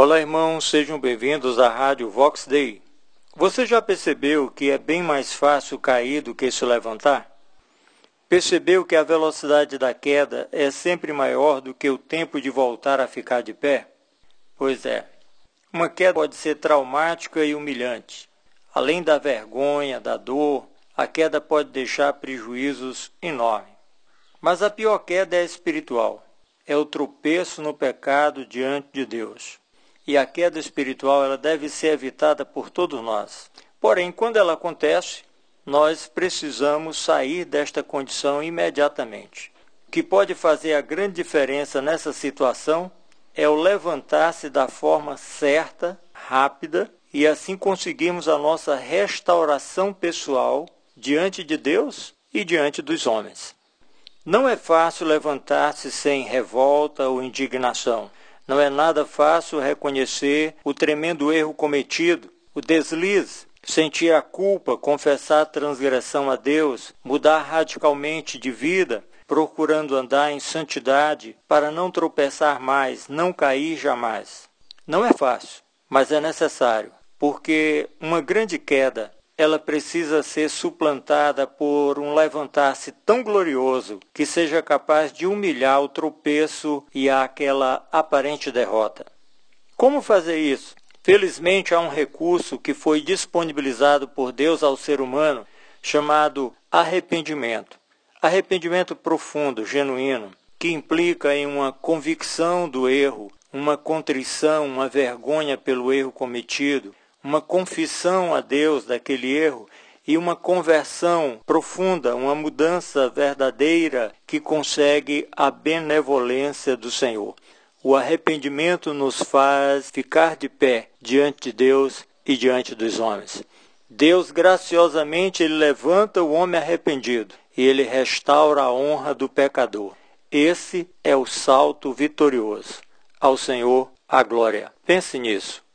Olá, irmãos, sejam bem-vindos à Rádio Vox Day. Você já percebeu que é bem mais fácil cair do que se levantar? Percebeu que a velocidade da queda é sempre maior do que o tempo de voltar a ficar de pé? Pois é. Uma queda pode ser traumática e humilhante. Além da vergonha, da dor, a queda pode deixar prejuízos enormes. Mas a pior queda é espiritual. É o tropeço no pecado diante de Deus. E a queda espiritual ela deve ser evitada por todos nós. Porém, quando ela acontece, nós precisamos sair desta condição imediatamente. O que pode fazer a grande diferença nessa situação é o levantar-se da forma certa, rápida, e assim conseguirmos a nossa restauração pessoal diante de Deus e diante dos homens. Não é fácil levantar-se sem revolta ou indignação. Não é nada fácil reconhecer o tremendo erro cometido, o deslize, sentir a culpa, confessar a transgressão a Deus, mudar radicalmente de vida, procurando andar em santidade para não tropeçar mais, não cair jamais. Não é fácil, mas é necessário, porque uma grande queda ela precisa ser suplantada por um levantar-se tão glorioso que seja capaz de humilhar o tropeço e aquela aparente derrota. Como fazer isso? Felizmente há um recurso que foi disponibilizado por Deus ao ser humano chamado arrependimento. Arrependimento profundo, genuíno, que implica em uma convicção do erro, uma contrição, uma vergonha pelo erro cometido, uma confissão a Deus daquele erro e uma conversão profunda, uma mudança verdadeira que consegue a benevolência do Senhor. O arrependimento nos faz ficar de pé diante de Deus e diante dos homens. Deus graciosamente ele levanta o homem arrependido e ele restaura a honra do pecador. Esse é o salto vitorioso. Ao Senhor a glória. Pense nisso.